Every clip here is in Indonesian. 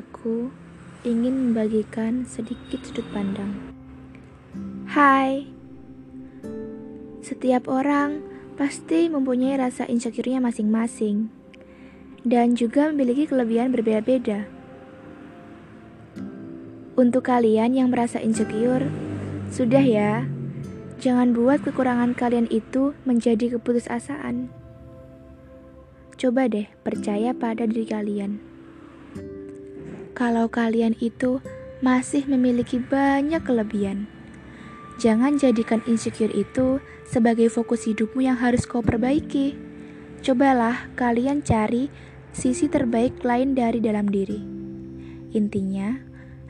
Aku ingin membagikan sedikit sudut pandang. Hai, setiap orang pasti mempunyai rasa insecure-nya masing-masing dan juga memiliki kelebihan berbeda-beda. Untuk kalian yang merasa insecure, sudah ya, jangan buat kekurangan kalian itu menjadi keputusasaan. Coba deh percaya pada diri kalian. Kalau kalian itu masih memiliki banyak kelebihan, jangan jadikan insecure itu sebagai fokus hidupmu yang harus kau perbaiki. Cobalah kalian cari sisi terbaik lain dari dalam diri. Intinya,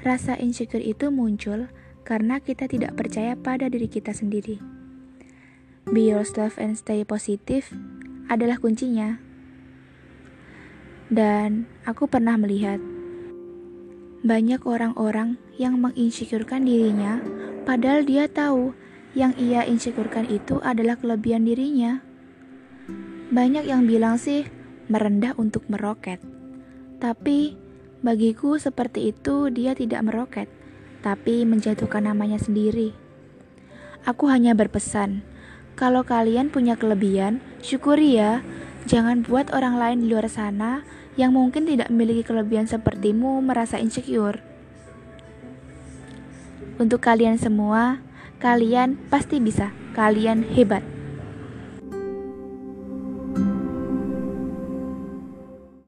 rasa insecure itu muncul karena kita tidak percaya pada diri kita sendiri. Be yourself and stay positive adalah kuncinya. Dan aku pernah melihat banyak orang-orang yang menginsecurekan dirinya, padahal dia tahu yang ia insecurekan itu adalah kelebihan dirinya. Banyak yang bilang sih merendah untuk meroket, tapi bagiku seperti itu dia tidak meroket, tapi menjatuhkan namanya sendiri. Aku hanya berpesan, kalau kalian punya kelebihan, syukuri ya. Jangan buat orang lain di luar sana yang mungkin tidak memiliki kelebihan sepertimu merasa insecure. Untuk kalian semua, kalian pasti bisa. Kalian hebat.